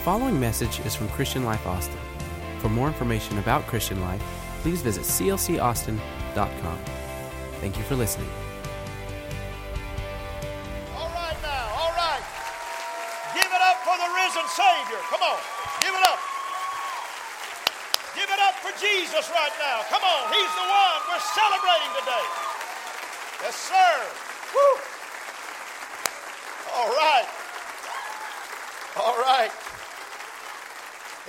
following message is from Christian Life Austin. For more information about Christian Life, please visit clcaustin.com. Thank you for listening. All right now, all right. Give it up for the risen Savior. Come on, give it up. Give it up for Jesus right now. Come on, He's the one we're celebrating today. Yes, sir. Woo. All right. All right.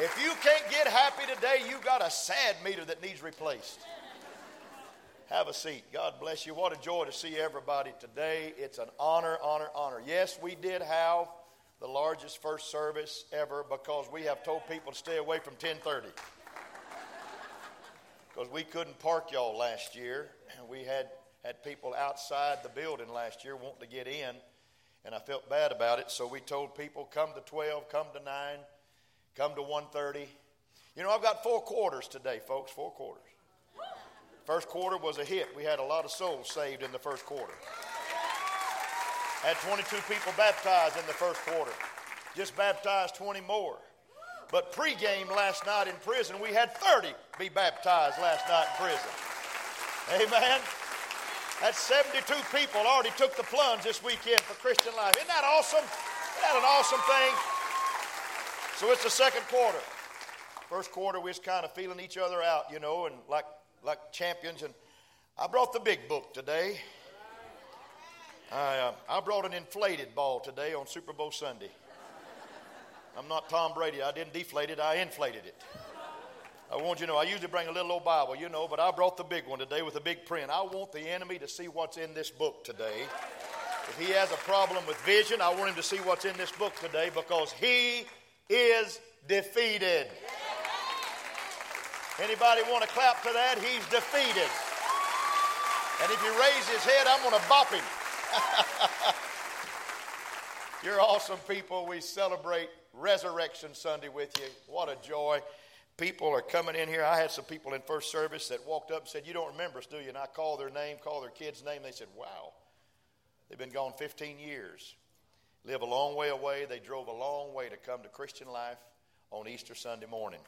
If you can't get happy today, you've got a sad meter that needs replaced. Have a seat. God bless you. What a joy to see everybody today. It's an honor, honor, honor. Yes, we did have the largest first service ever because we have told people to stay away from 1030. Because we couldn't park y'all last year. We had, had people outside the building last year wanting to get in, and I felt bad about it. So we told people, come to 12, come to 9, come to 1.30. You know, I've got four quarters today, folks, four quarters. First quarter was a hit. We had a lot of souls saved in the first quarter. Had 22 people baptized in the first quarter. Just baptized 20 more. But pregame last night in prison, we had 30 be baptized last night in prison. Amen. That's 72 people already took the plunge this weekend for Christian life. Isn't that awesome? Isn't that an awesome thing? So it's the second quarter. First quarter, we was kind of feeling each other out, you know, and like like champions. And I brought the big book today. I, uh, I brought an inflated ball today on Super Bowl Sunday. I'm not Tom Brady. I didn't deflate it, I inflated it. I want you to know, I usually bring a little old Bible, you know, but I brought the big one today with a big print. I want the enemy to see what's in this book today. If he has a problem with vision, I want him to see what's in this book today because he is defeated. Anybody want to clap to that? He's defeated. And if you raise his head, I'm going to bop him. You're awesome people. We celebrate Resurrection Sunday with you. What a joy. People are coming in here. I had some people in first service that walked up and said, You don't remember us, do you? And I called their name, called their kid's name. They said, Wow. They've been gone 15 years. Live a long way away. They drove a long way to come to Christian life on Easter Sunday morning.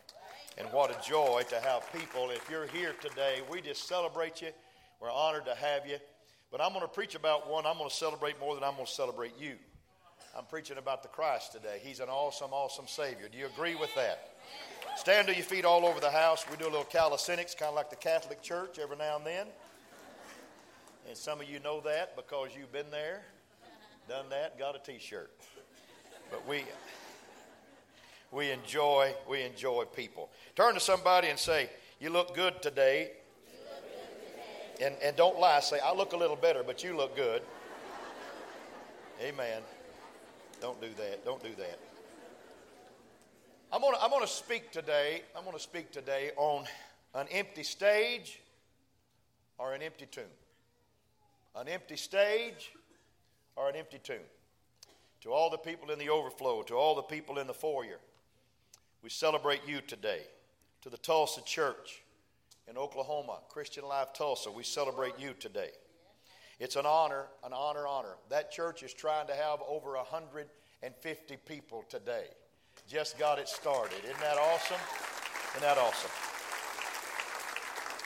And what a joy to have people. If you're here today, we just celebrate you. We're honored to have you. But I'm going to preach about one I'm going to celebrate more than I'm going to celebrate you. I'm preaching about the Christ today. He's an awesome, awesome Savior. Do you agree with that? Stand to your feet all over the house. We do a little calisthenics, kind of like the Catholic Church every now and then. And some of you know that because you've been there, done that, got a t shirt. But we. We enjoy, we enjoy people. Turn to somebody and say, You look good today. And, and don't lie. Say, I look a little better, but you look good. Amen. Don't do that. Don't do that. I'm going to I'm gonna speak today. I'm going to speak today on an empty stage or an empty tomb. An empty stage or an empty tomb. To all the people in the overflow, to all the people in the foyer, we celebrate you today. To the Tulsa Church in Oklahoma, Christian Life Tulsa, we celebrate you today. It's an honor, an honor, honor. That church is trying to have over 150 people today. Just got it started. Isn't that awesome? Isn't that awesome?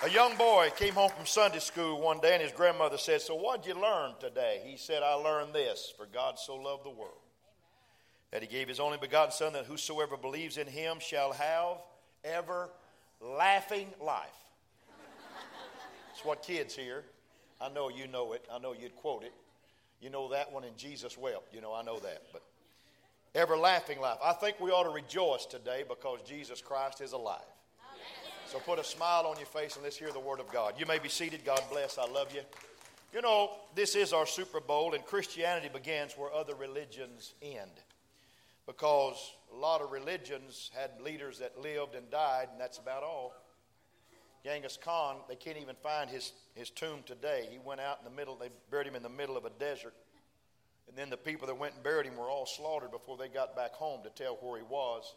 A young boy came home from Sunday school one day, and his grandmother said, So, what'd you learn today? He said, I learned this for God so loved the world that he gave his only begotten Son, that whosoever believes in him shall have ever laughing life. It's what kids hear. I know you know it. I know you'd quote it. You know that one, in Jesus wept. You know, I know that. But ever laughing life. I think we ought to rejoice today because Jesus Christ is alive. So put a smile on your face and let's hear the word of God. You may be seated. God bless. I love you. You know, this is our Super Bowl, and Christianity begins where other religions end because a lot of religions had leaders that lived and died, and that's about all. Genghis Khan, they can't even find his, his tomb today. He went out in the middle, they buried him in the middle of a desert. And then the people that went and buried him were all slaughtered before they got back home to tell where he was.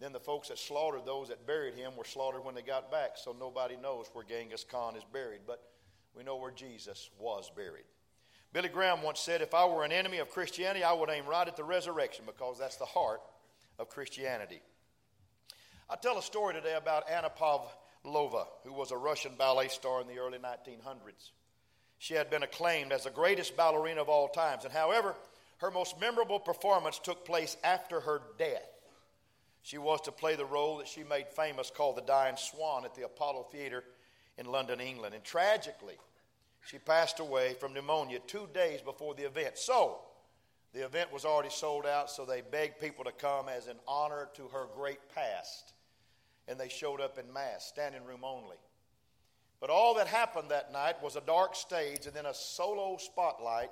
Then the folks that slaughtered those that buried him were slaughtered when they got back, so nobody knows where Genghis Khan is buried. But we know where Jesus was buried. Billy Graham once said, If I were an enemy of Christianity, I would aim right at the resurrection because that's the heart of Christianity. I tell a story today about Anna Pavlova, who was a Russian ballet star in the early 1900s. She had been acclaimed as the greatest ballerina of all times, and however, her most memorable performance took place after her death. She was to play the role that she made famous called the Dying Swan at the Apollo Theater in London, England. And tragically, she passed away from pneumonia two days before the event. So, the event was already sold out, so they begged people to come as an honor to her great past. And they showed up in mass, standing room only. But all that happened that night was a dark stage and then a solo spotlight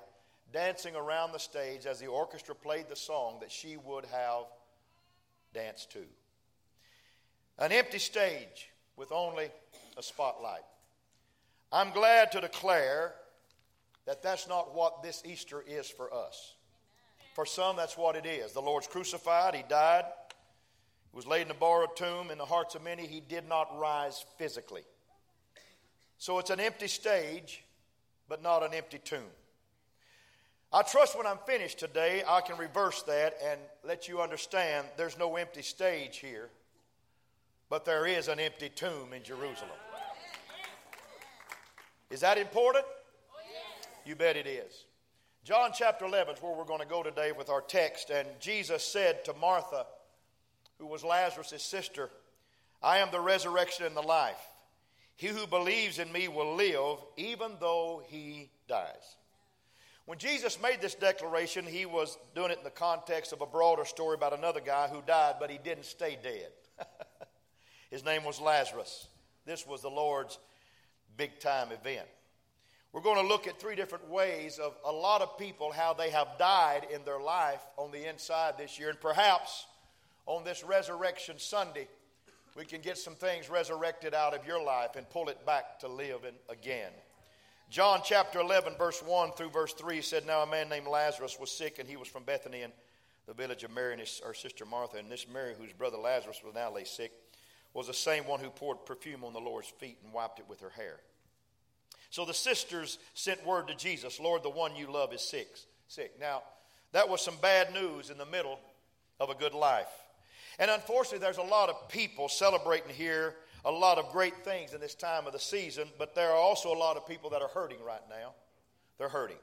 dancing around the stage as the orchestra played the song that she would have danced to. An empty stage with only a spotlight. I'm glad to declare that that's not what this Easter is for us. For some, that's what it is. The Lord's crucified, He died, He was laid in a borrowed tomb. In the hearts of many, He did not rise physically. So it's an empty stage, but not an empty tomb. I trust when I'm finished today, I can reverse that and let you understand there's no empty stage here, but there is an empty tomb in Jerusalem. Is that important? You bet it is. John chapter 11 is where we're going to go today with our text. And Jesus said to Martha, who was Lazarus' sister, I am the resurrection and the life. He who believes in me will live even though he dies. When Jesus made this declaration, he was doing it in the context of a broader story about another guy who died, but he didn't stay dead. His name was Lazarus. This was the Lord's big time event. We're going to look at three different ways of a lot of people, how they have died in their life on the inside this year. And perhaps on this Resurrection Sunday, we can get some things resurrected out of your life and pull it back to live again. John chapter 11, verse 1 through verse 3 said, Now a man named Lazarus was sick, and he was from Bethany in the village of Mary and his, her sister Martha. And this Mary, whose brother Lazarus was now lay sick, was the same one who poured perfume on the Lord's feet and wiped it with her hair. So the sisters sent word to Jesus, Lord, the one you love is sick. Sick. Now, that was some bad news in the middle of a good life. And unfortunately, there's a lot of people celebrating here a lot of great things in this time of the season, but there are also a lot of people that are hurting right now. They're hurting.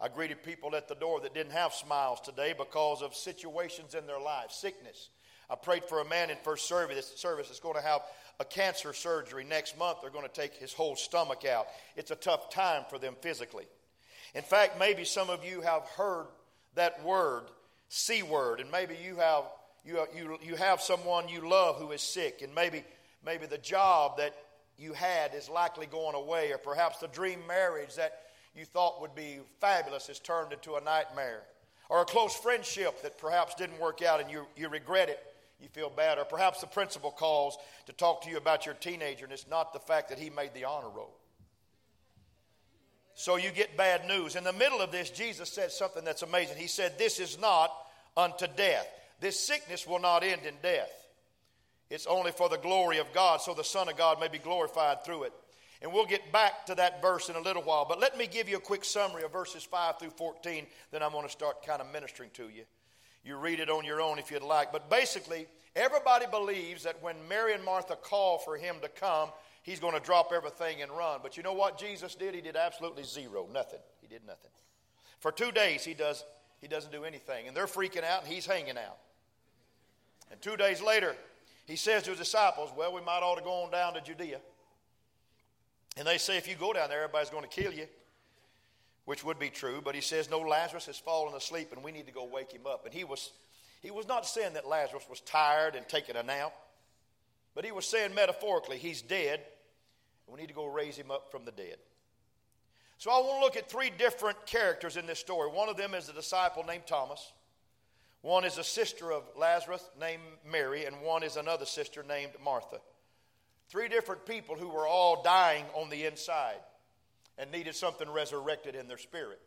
I greeted people at the door that didn't have smiles today because of situations in their lives, sickness. I prayed for a man in first service, service that's going to have a cancer surgery next month. They're going to take his whole stomach out. It's a tough time for them physically. In fact, maybe some of you have heard that word, C word, and maybe you have you, you, you have someone you love who is sick, and maybe maybe the job that you had is likely going away, or perhaps the dream marriage that you thought would be fabulous has turned into a nightmare, or a close friendship that perhaps didn't work out and you, you regret it, you feel bad, or perhaps the principal calls to talk to you about your teenager and it's not the fact that he made the honor roll. So you get bad news. In the middle of this, Jesus said something that's amazing. He said, This is not unto death. This sickness will not end in death. It's only for the glory of God, so the Son of God may be glorified through it. And we'll get back to that verse in a little while. But let me give you a quick summary of verses 5 through 14, then I'm going to start kind of ministering to you. You read it on your own if you'd like. But basically, everybody believes that when Mary and Martha call for him to come, he's going to drop everything and run. But you know what Jesus did? He did absolutely zero, nothing. He did nothing. For two days, he, does, he doesn't do anything. And they're freaking out, and he's hanging out. And two days later, he says to his disciples, Well, we might ought to go on down to Judea. And they say, If you go down there, everybody's going to kill you, which would be true. But he says, No, Lazarus has fallen asleep, and we need to go wake him up. And he was, he was not saying that Lazarus was tired and taking a nap, but he was saying metaphorically, He's dead, and we need to go raise him up from the dead. So I want to look at three different characters in this story. One of them is a disciple named Thomas. One is a sister of Lazarus named Mary, and one is another sister named Martha. Three different people who were all dying on the inside and needed something resurrected in their spirit.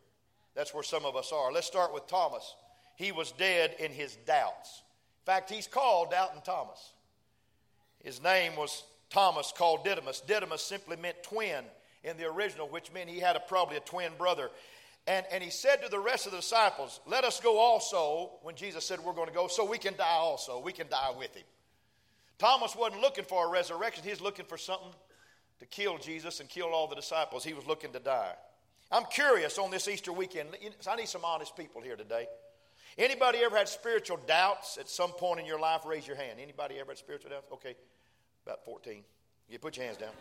That's where some of us are. Let's start with Thomas. He was dead in his doubts. In fact, he's called Doubting Thomas. His name was Thomas, called Didymus. Didymus simply meant twin in the original, which meant he had a, probably a twin brother. And, and he said to the rest of the disciples, Let us go also, when Jesus said we're going to go, so we can die also. We can die with him. Thomas wasn't looking for a resurrection, he was looking for something to kill Jesus and kill all the disciples. He was looking to die. I'm curious on this Easter weekend. I need some honest people here today. Anybody ever had spiritual doubts at some point in your life? Raise your hand. Anybody ever had spiritual doubts? Okay, about 14. You put your hands down.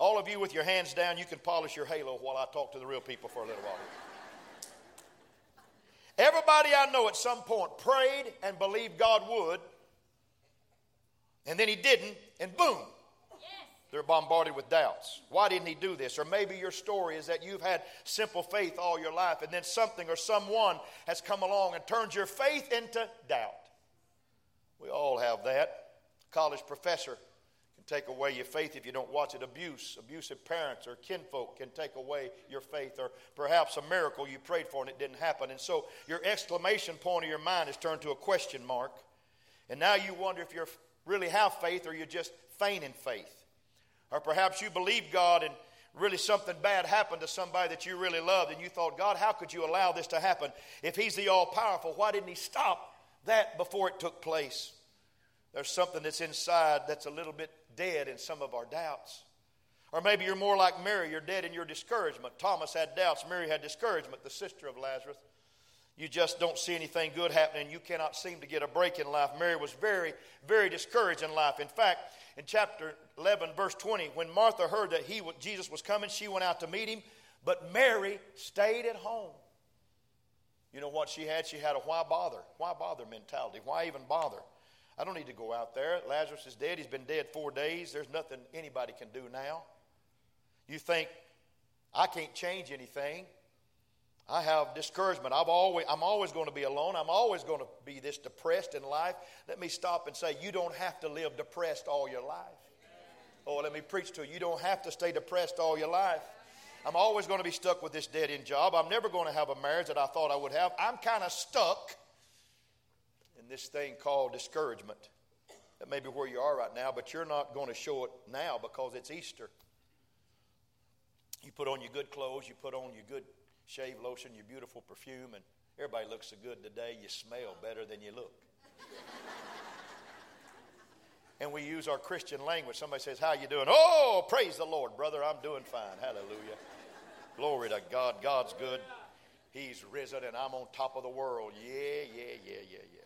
All of you with your hands down, you can polish your halo while I talk to the real people for a little while. Everybody I know at some point prayed and believed God would, and then he didn't, and boom, they're bombarded with doubts. Why didn't he do this? Or maybe your story is that you've had simple faith all your life, and then something or someone has come along and turned your faith into doubt. We all have that. College professor take away your faith if you don't watch it. Abuse, abusive parents or kinfolk can take away your faith, or perhaps a miracle you prayed for and it didn't happen. And so your exclamation point of your mind is turned to a question mark. And now you wonder if you really have faith or you're just feigning faith. Or perhaps you believed God and really something bad happened to somebody that you really loved and you thought, God, how could you allow this to happen? If He's the all powerful, why didn't He stop that before it took place? There's something that's inside that's a little bit dead in some of our doubts. Or maybe you're more like Mary, you're dead in your discouragement. Thomas had doubts, Mary had discouragement, the sister of Lazarus. You just don't see anything good happening. You cannot seem to get a break in life. Mary was very, very discouraged in life. In fact, in chapter 11, verse 20, when Martha heard that he, Jesus was coming, she went out to meet him, but Mary stayed at home. You know what she had? She had a why bother? Why bother mentality? Why even bother? I don't need to go out there. Lazarus is dead. He's been dead four days. There's nothing anybody can do now. You think, I can't change anything. I have discouragement. I've always, I'm always going to be alone. I'm always going to be this depressed in life. Let me stop and say, you don't have to live depressed all your life. Oh, let me preach to you. You don't have to stay depressed all your life. I'm always going to be stuck with this dead end job. I'm never going to have a marriage that I thought I would have. I'm kind of stuck this thing called discouragement. That may be where you are right now, but you're not going to show it now because it's Easter. You put on your good clothes, you put on your good shave lotion, your beautiful perfume, and everybody looks so good today, you smell better than you look. and we use our Christian language. Somebody says, How you doing? Oh, praise the Lord, brother, I'm doing fine. Hallelujah. Glory to God. God's good. He's risen and I'm on top of the world. Yeah, yeah, yeah, yeah, yeah.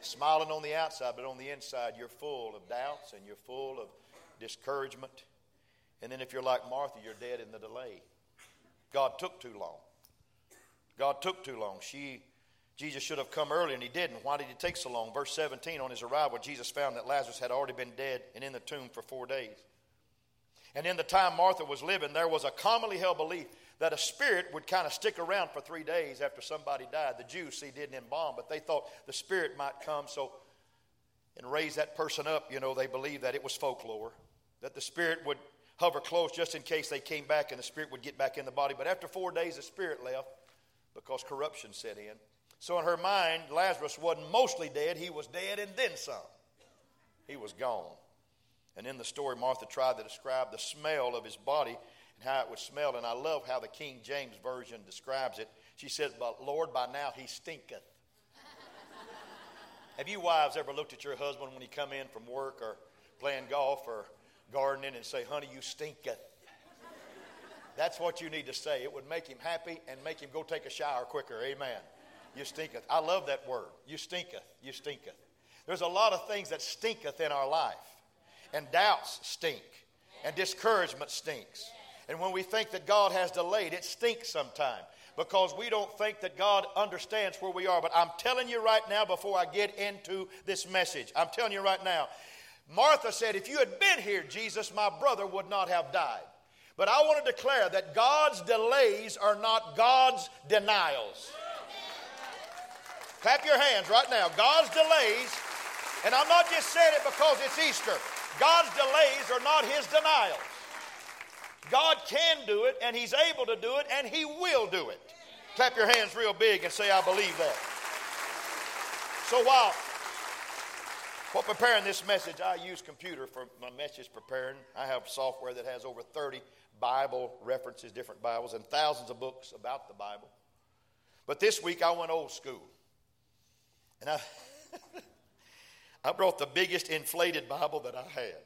Smiling on the outside, but on the inside, you're full of doubts and you're full of discouragement. And then if you're like Martha, you're dead in the delay. God took too long. God took too long. She, Jesus should have come early and he didn't. Why did he take so long? Verse 17 on his arrival, Jesus found that Lazarus had already been dead and in the tomb for four days. And in the time Martha was living, there was a commonly held belief that a spirit would kind of stick around for three days after somebody died. The Jews, see, didn't embalm, but they thought the spirit might come so and raise that person up. You know, they believed that it was folklore, that the spirit would hover close just in case they came back and the spirit would get back in the body. But after four days, the spirit left because corruption set in. So in her mind, Lazarus wasn't mostly dead, he was dead and then some. He was gone. And in the story, Martha tried to describe the smell of his body and how it would smell. And I love how the King James Version describes it. She says, But Lord, by now he stinketh. Have you wives ever looked at your husband when he come in from work or playing golf or gardening and say, honey, you stinketh. That's what you need to say. It would make him happy and make him go take a shower quicker. Amen. You stinketh. I love that word. You stinketh. You stinketh. There's a lot of things that stinketh in our life. And doubts stink. And discouragement stinks. And when we think that God has delayed, it stinks sometimes because we don't think that God understands where we are. But I'm telling you right now, before I get into this message, I'm telling you right now, Martha said, If you had been here, Jesus, my brother would not have died. But I want to declare that God's delays are not God's denials. Clap your hands right now. God's delays, and I'm not just saying it because it's Easter, God's delays are not His denials. God can do it, and He's able to do it, and He will do it. Clap your hands real big and say, I believe that. So while for preparing this message, I use computer for my message preparing. I have software that has over 30 Bible references, different Bibles, and thousands of books about the Bible. But this week I went old school. And I, I brought the biggest inflated Bible that I had.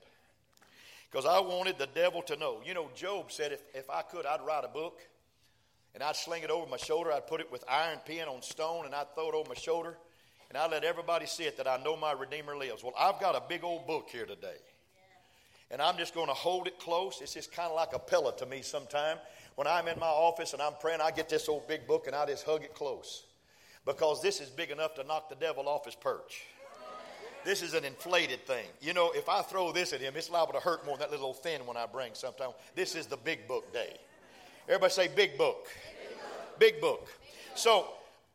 Because I wanted the devil to know. You know, Job said if, if I could, I'd write a book and I'd sling it over my shoulder. I'd put it with iron pin on stone and I'd throw it over my shoulder and I'd let everybody see it that I know my Redeemer lives. Well, I've got a big old book here today. And I'm just going to hold it close. It's just kind of like a pillow to me sometime. When I'm in my office and I'm praying, I get this old big book and I just hug it close. Because this is big enough to knock the devil off his perch. This is an inflated thing. You know, if I throw this at him, it's liable to hurt more than that little thin one I bring sometimes. This is the big book day. Everybody say big book. Big book. So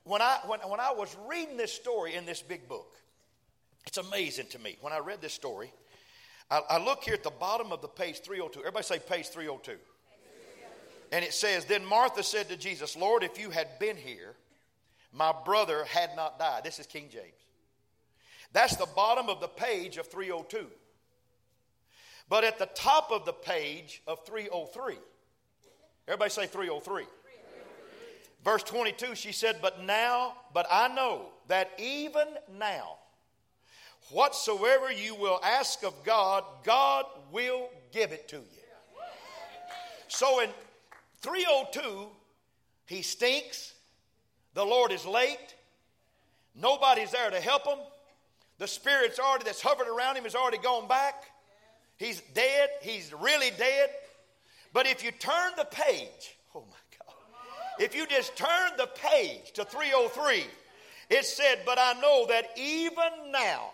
when I when, when I was reading this story in this big book, it's amazing to me. When I read this story, I, I look here at the bottom of the page 302. Everybody say page 302. And it says, Then Martha said to Jesus, Lord, if you had been here, my brother had not died. This is King James. That's the bottom of the page of 302. But at the top of the page of 303, everybody say 303. Verse 22, she said, But now, but I know that even now, whatsoever you will ask of God, God will give it to you. So in 302, he stinks. The Lord is late. Nobody's there to help him. The spirit's already that's hovered around him has already gone back. He's dead. He's really dead. But if you turn the page, oh my God, if you just turn the page to 303, it said, But I know that even now,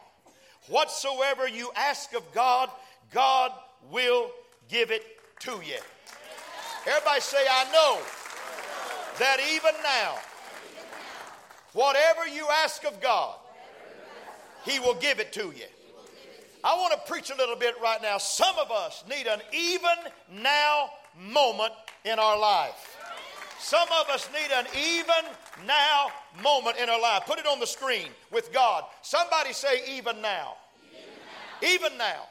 whatsoever you ask of God, God will give it to you. Everybody say, I know that even now, whatever you ask of God, He will give it to you. I want to preach a little bit right now. Some of us need an even now moment in our life. Some of us need an even now moment in our life. Put it on the screen with God. Somebody say, even now. Even now.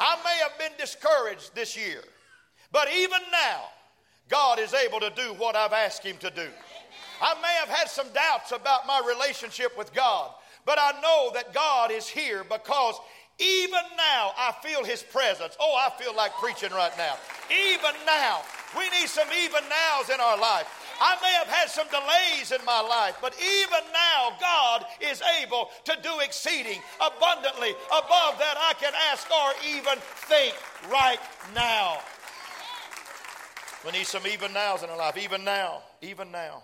I may have been discouraged this year, but even now, God is able to do what I've asked Him to do. I may have had some doubts about my relationship with God, but I know that God is here because even now I feel His presence. Oh, I feel like preaching right now. Even now. We need some even nows in our life. I may have had some delays in my life, but even now, God is able to do exceeding abundantly above that I can ask or even think right now. We need some even nows in our life. Even now, even now.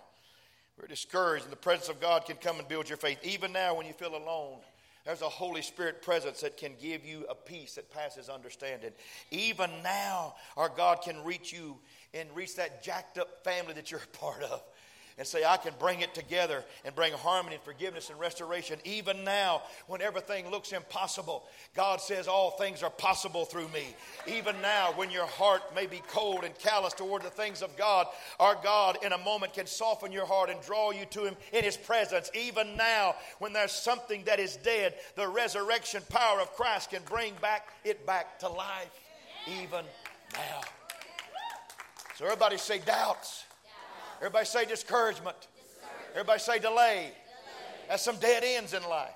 We're discouraged, and the presence of God can come and build your faith. Even now, when you feel alone, there's a Holy Spirit presence that can give you a peace that passes understanding. Even now, our God can reach you and reach that jacked up family that you're a part of and say, I can bring it together and bring harmony and forgiveness and restoration. Even now, when everything looks impossible, God says, All things are possible through me. Even now, when your heart may be cold and callous toward the things of God, our God in a moment can soften your heart and draw you to Him in His presence. Even now, when there's something that is dead, the resurrection power of Christ can bring back it back to life. Even now. So, everybody say doubts. Everybody say discouragement. discouragement. Everybody say delay. delay. That's some dead ends in life.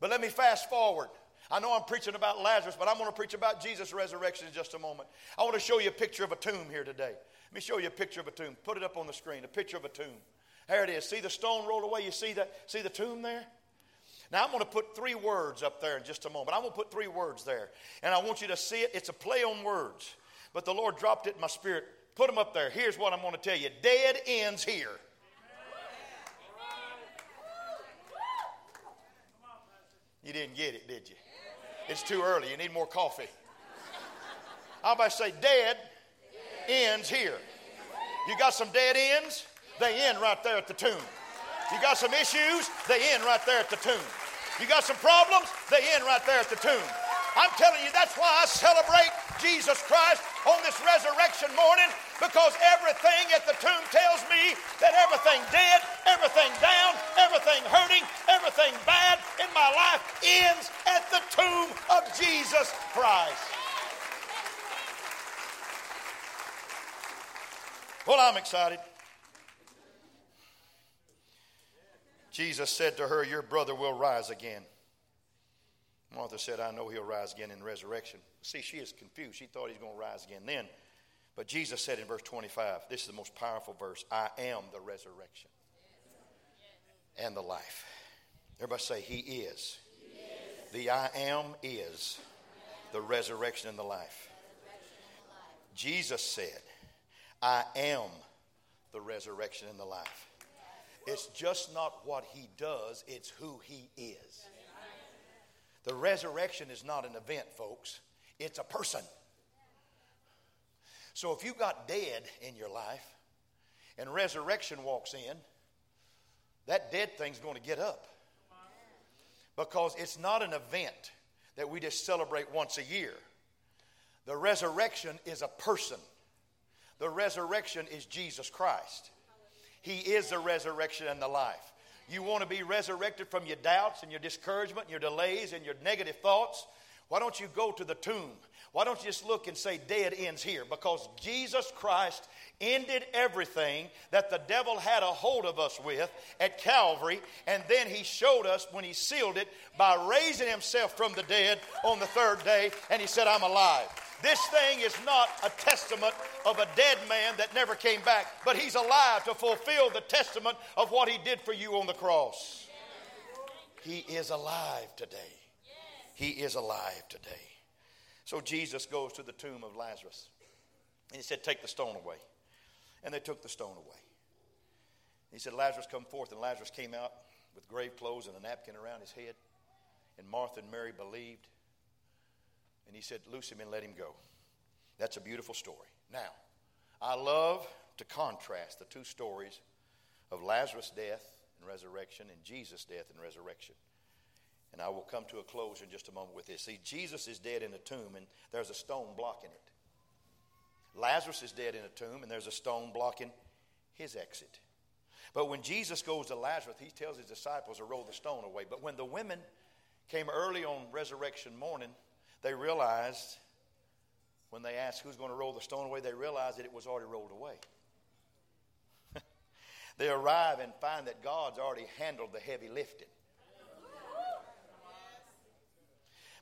But let me fast forward. I know I'm preaching about Lazarus, but I'm going to preach about Jesus' resurrection in just a moment. I want to show you a picture of a tomb here today. Let me show you a picture of a tomb. Put it up on the screen. A picture of a tomb. There it is. See the stone rolled away? You see that? See the tomb there? Now, I'm going to put three words up there in just a moment. I'm going to put three words there. And I want you to see it. It's a play on words. But the Lord dropped it in my spirit Put them up there. Here's what I'm going to tell you dead ends here. You didn't get it, did you? It's too early. You need more coffee. About to say dead ends here. You got some dead ends? They end right there at the tomb. You got some issues? They end right there at the tomb. You got some problems? They end right there at the tomb. I'm telling you, that's why I celebrate Jesus Christ on this resurrection morning because everything at the tomb tells me that everything dead, everything down, everything hurting, everything bad in my life ends at the tomb of Jesus Christ. Well, I'm excited. Jesus said to her, Your brother will rise again. Martha said, I know he'll rise again in resurrection. See, she is confused. She thought he's going to rise again then. But Jesus said in verse 25, this is the most powerful verse I am the resurrection and the life. Everybody say, He is. He is. The I am is the resurrection and the life. Jesus said, I am the resurrection and the life. It's just not what he does, it's who he is. The resurrection is not an event, folks, it's a person. So if you got dead in your life and resurrection walks in, that dead thing's going to get up. Because it's not an event that we just celebrate once a year. The resurrection is a person. The resurrection is Jesus Christ. He is the resurrection and the life. You want to be resurrected from your doubts and your discouragement and your delays and your negative thoughts? Why don't you go to the tomb? Why don't you just look and say, dead ends here? Because Jesus Christ ended everything that the devil had a hold of us with at Calvary, and then he showed us when he sealed it by raising himself from the dead on the third day, and he said, I'm alive. This thing is not a testament of a dead man that never came back, but he's alive to fulfill the testament of what he did for you on the cross. He is alive today. He is alive today. So Jesus goes to the tomb of Lazarus, and he said, Take the stone away. And they took the stone away. He said, Lazarus, come forth. And Lazarus came out with grave clothes and a napkin around his head. And Martha and Mary believed. And he said, Loose him and let him go. That's a beautiful story. Now, I love to contrast the two stories of Lazarus' death and resurrection and Jesus' death and resurrection. And I will come to a close in just a moment with this. See, Jesus is dead in a tomb, and there's a stone blocking it. Lazarus is dead in a tomb, and there's a stone blocking his exit. But when Jesus goes to Lazarus, he tells his disciples to roll the stone away. But when the women came early on resurrection morning, they realized, when they asked who's going to roll the stone away, they realized that it was already rolled away. they arrive and find that God's already handled the heavy lifting.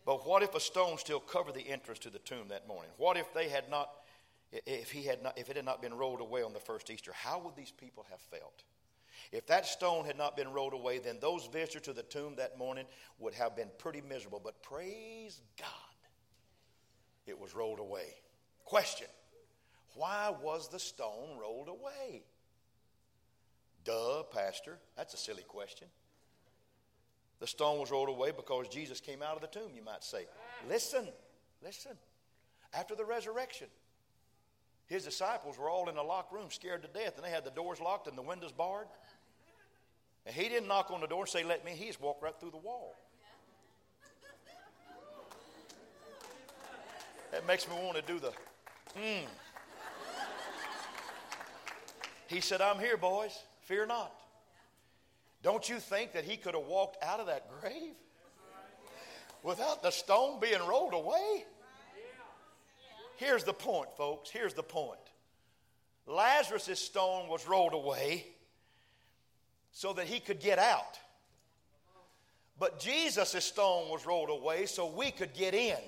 But what if a stone still covered the entrance to the tomb that morning? What if they had not if, he had not, if it had not been rolled away on the first Easter, how would these people have felt? If that stone had not been rolled away, then those visitors to the tomb that morning would have been pretty miserable. But praise God, it was rolled away. Question Why was the stone rolled away? Duh, Pastor. That's a silly question. The stone was rolled away because Jesus came out of the tomb, you might say. Listen, listen. After the resurrection, his disciples were all in a locked room, scared to death, and they had the doors locked and the windows barred. And he didn't knock on the door and say, Let me. He just walked right through the wall. That makes me want to do the, hmm. He said, I'm here, boys. Fear not. Don't you think that he could have walked out of that grave without the stone being rolled away? Here's the point, folks. Here's the point. Lazarus' stone was rolled away so that he could get out. But Jesus' stone was rolled away so we could get in.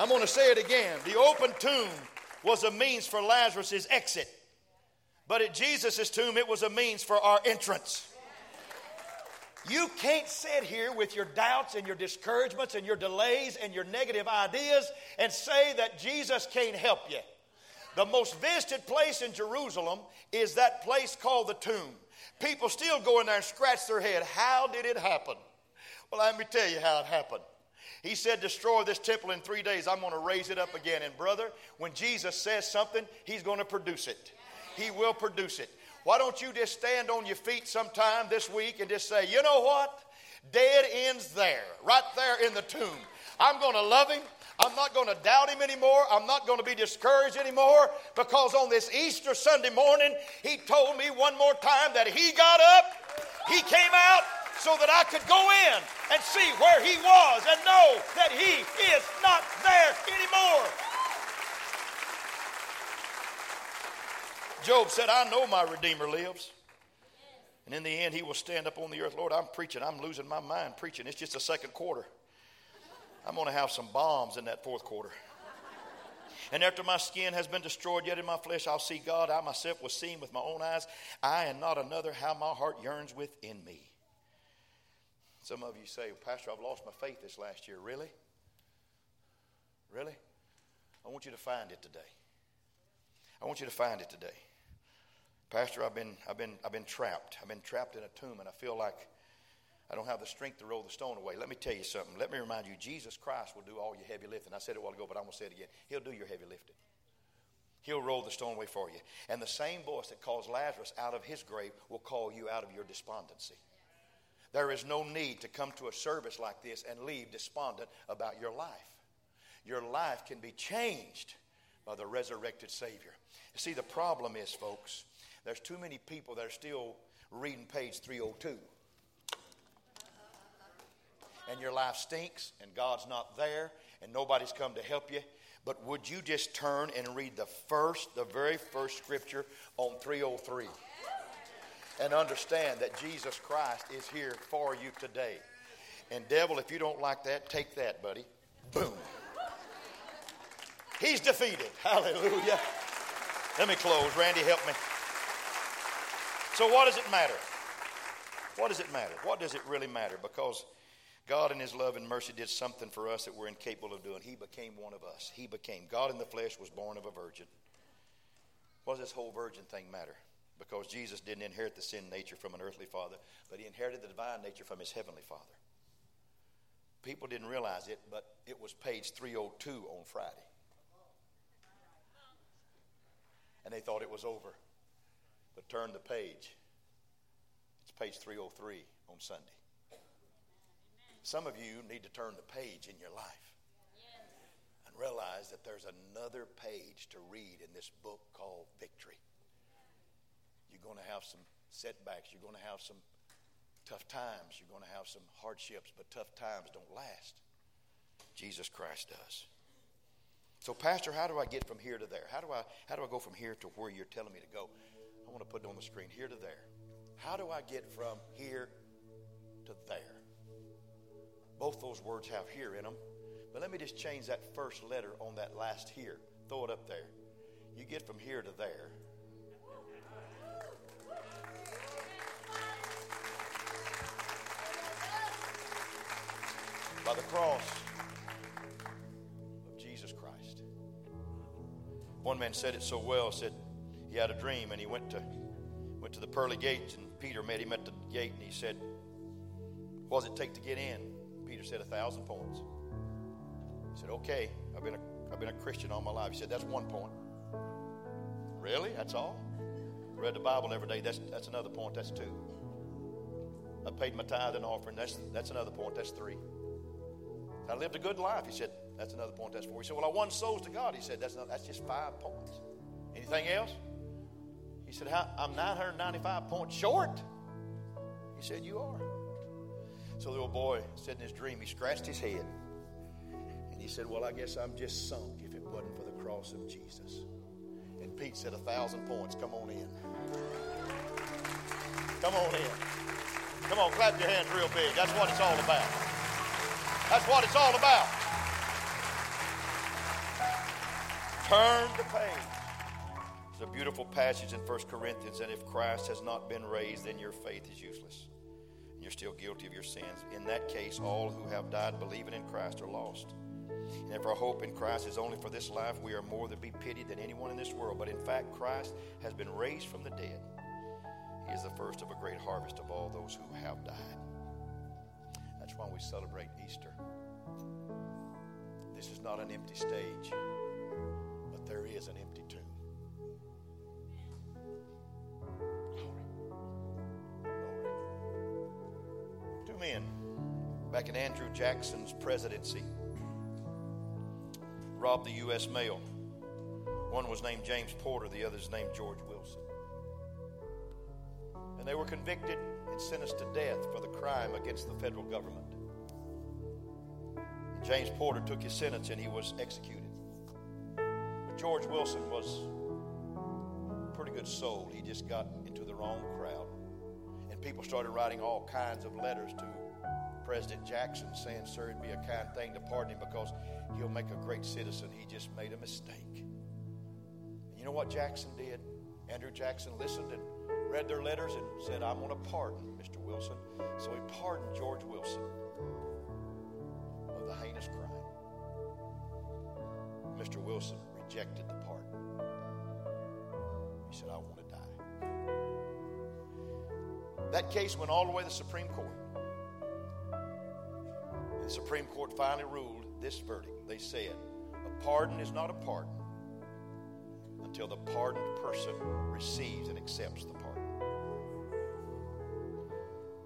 I'm going to say it again. The open tomb was a means for Lazarus' exit, but at Jesus' tomb, it was a means for our entrance. You can't sit here with your doubts and your discouragements and your delays and your negative ideas and say that Jesus can't help you. The most visited place in Jerusalem is that place called the tomb. People still go in there and scratch their head. How did it happen? Well, let me tell you how it happened. He said, Destroy this temple in three days. I'm going to raise it up again. And, brother, when Jesus says something, He's going to produce it. He will produce it. Why don't you just stand on your feet sometime this week and just say, you know what? Dead ends there, right there in the tomb. I'm going to love him. I'm not going to doubt him anymore. I'm not going to be discouraged anymore because on this Easter Sunday morning, he told me one more time that he got up, he came out, so that I could go in and see where he was and know that he is not there anymore. Job said, I know my Redeemer lives. And in the end, he will stand up on the earth. Lord, I'm preaching. I'm losing my mind preaching. It's just the second quarter. I'm going to have some bombs in that fourth quarter. And after my skin has been destroyed, yet in my flesh I'll see God. I myself was seen with my own eyes. I and not another, how my heart yearns within me. Some of you say, Pastor, I've lost my faith this last year. Really? Really? I want you to find it today. I want you to find it today. Pastor, I've been, I've, been, I've been trapped. I've been trapped in a tomb, and I feel like I don't have the strength to roll the stone away. Let me tell you something. Let me remind you Jesus Christ will do all your heavy lifting. I said it a while ago, but I'm going to say it again. He'll do your heavy lifting. He'll roll the stone away for you. And the same voice that calls Lazarus out of his grave will call you out of your despondency. There is no need to come to a service like this and leave despondent about your life. Your life can be changed by the resurrected Savior. You see, the problem is, folks, there's too many people that are still reading page 302. And your life stinks, and God's not there, and nobody's come to help you. But would you just turn and read the first, the very first scripture on 303 and understand that Jesus Christ is here for you today? And, devil, if you don't like that, take that, buddy. Boom. He's defeated. Hallelujah. Let me close. Randy, help me. So, what does it matter? What does it matter? What does it really matter? Because God, in His love and mercy, did something for us that we're incapable of doing. He became one of us. He became. God in the flesh was born of a virgin. What does this whole virgin thing matter? Because Jesus didn't inherit the sin nature from an earthly father, but He inherited the divine nature from His heavenly father. People didn't realize it, but it was page 302 on Friday. And they thought it was over. But turn the page. It's page 303 on Sunday. Some of you need to turn the page in your life and realize that there's another page to read in this book called Victory. You're going to have some setbacks, you're going to have some tough times, you're going to have some hardships, but tough times don't last. Jesus Christ does. So, Pastor, how do I get from here to there? How do I how do I go from here to where you're telling me to go? I want to put it on the screen here to there. How do I get from here to there? Both those words have here in them. But let me just change that first letter on that last here. Throw it up there. You get from here to there. By the cross of Jesus Christ. One man said it so well, said, he had a dream and he went to went to the pearly gates and Peter met him at the gate and he said, What does it take to get in? Peter said, A thousand points. He said, Okay, I've been a, I've been a Christian all my life. He said, That's one point. Really? That's all? Read the Bible every day. That's, that's another point. That's two. I paid my tithe and offering. That's, that's another point. That's three. I lived a good life. He said, That's another point. That's four. He said, Well, I won souls to God. He said, That's, not, that's just five points. Anything else? He said, I'm 995 points short. He said, You are. So the old boy said in his dream, he scratched his head. And he said, Well, I guess I'm just sunk if it wasn't for the cross of Jesus. And Pete said, A thousand points. Come on in. Come on in. Come on, clap your hands real big. That's what it's all about. That's what it's all about. Turn the page. It's a beautiful passage in 1 Corinthians, and if Christ has not been raised, then your faith is useless. And you're still guilty of your sins. In that case, all who have died believing in Christ are lost. And if our hope in Christ is only for this life, we are more to be pitied than anyone in this world. But in fact, Christ has been raised from the dead. He is the first of a great harvest of all those who have died. That's why we celebrate Easter. This is not an empty stage, but there is an empty tomb. Two men back in Andrew Jackson's presidency robbed the U.S. mail. One was named James Porter, the other's named George Wilson. And they were convicted and sentenced to death for the crime against the federal government. James Porter took his sentence and he was executed. But George Wilson was a pretty good soul. He just got into the wrong crowd. And people started writing all kinds of letters to President Jackson saying, Sir, it'd be a kind thing to pardon him because he'll make a great citizen. He just made a mistake. And you know what Jackson did? Andrew Jackson listened and read their letters and said, I'm going to pardon Mr. Wilson. So he pardoned George Wilson Mr. Wilson rejected the pardon. He said, I want to die. That case went all the way to the Supreme Court. The Supreme Court finally ruled this verdict. They said, a pardon is not a pardon until the pardoned person receives and accepts the pardon.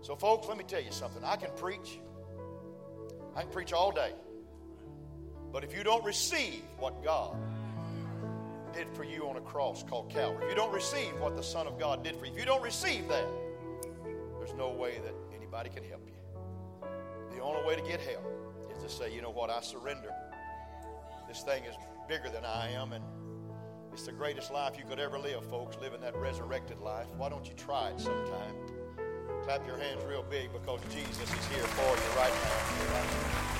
So, folks, let me tell you something. I can preach, I can preach all day. But if you don't receive what God did for you on a cross called Calvary, if you don't receive what the Son of God did for you, if you don't receive that, there's no way that anybody can help you. The only way to get help is to say, you know what, I surrender. This thing is bigger than I am, and it's the greatest life you could ever live, folks, living that resurrected life. Why don't you try it sometime? Clap your hands real big because Jesus is here for you right now.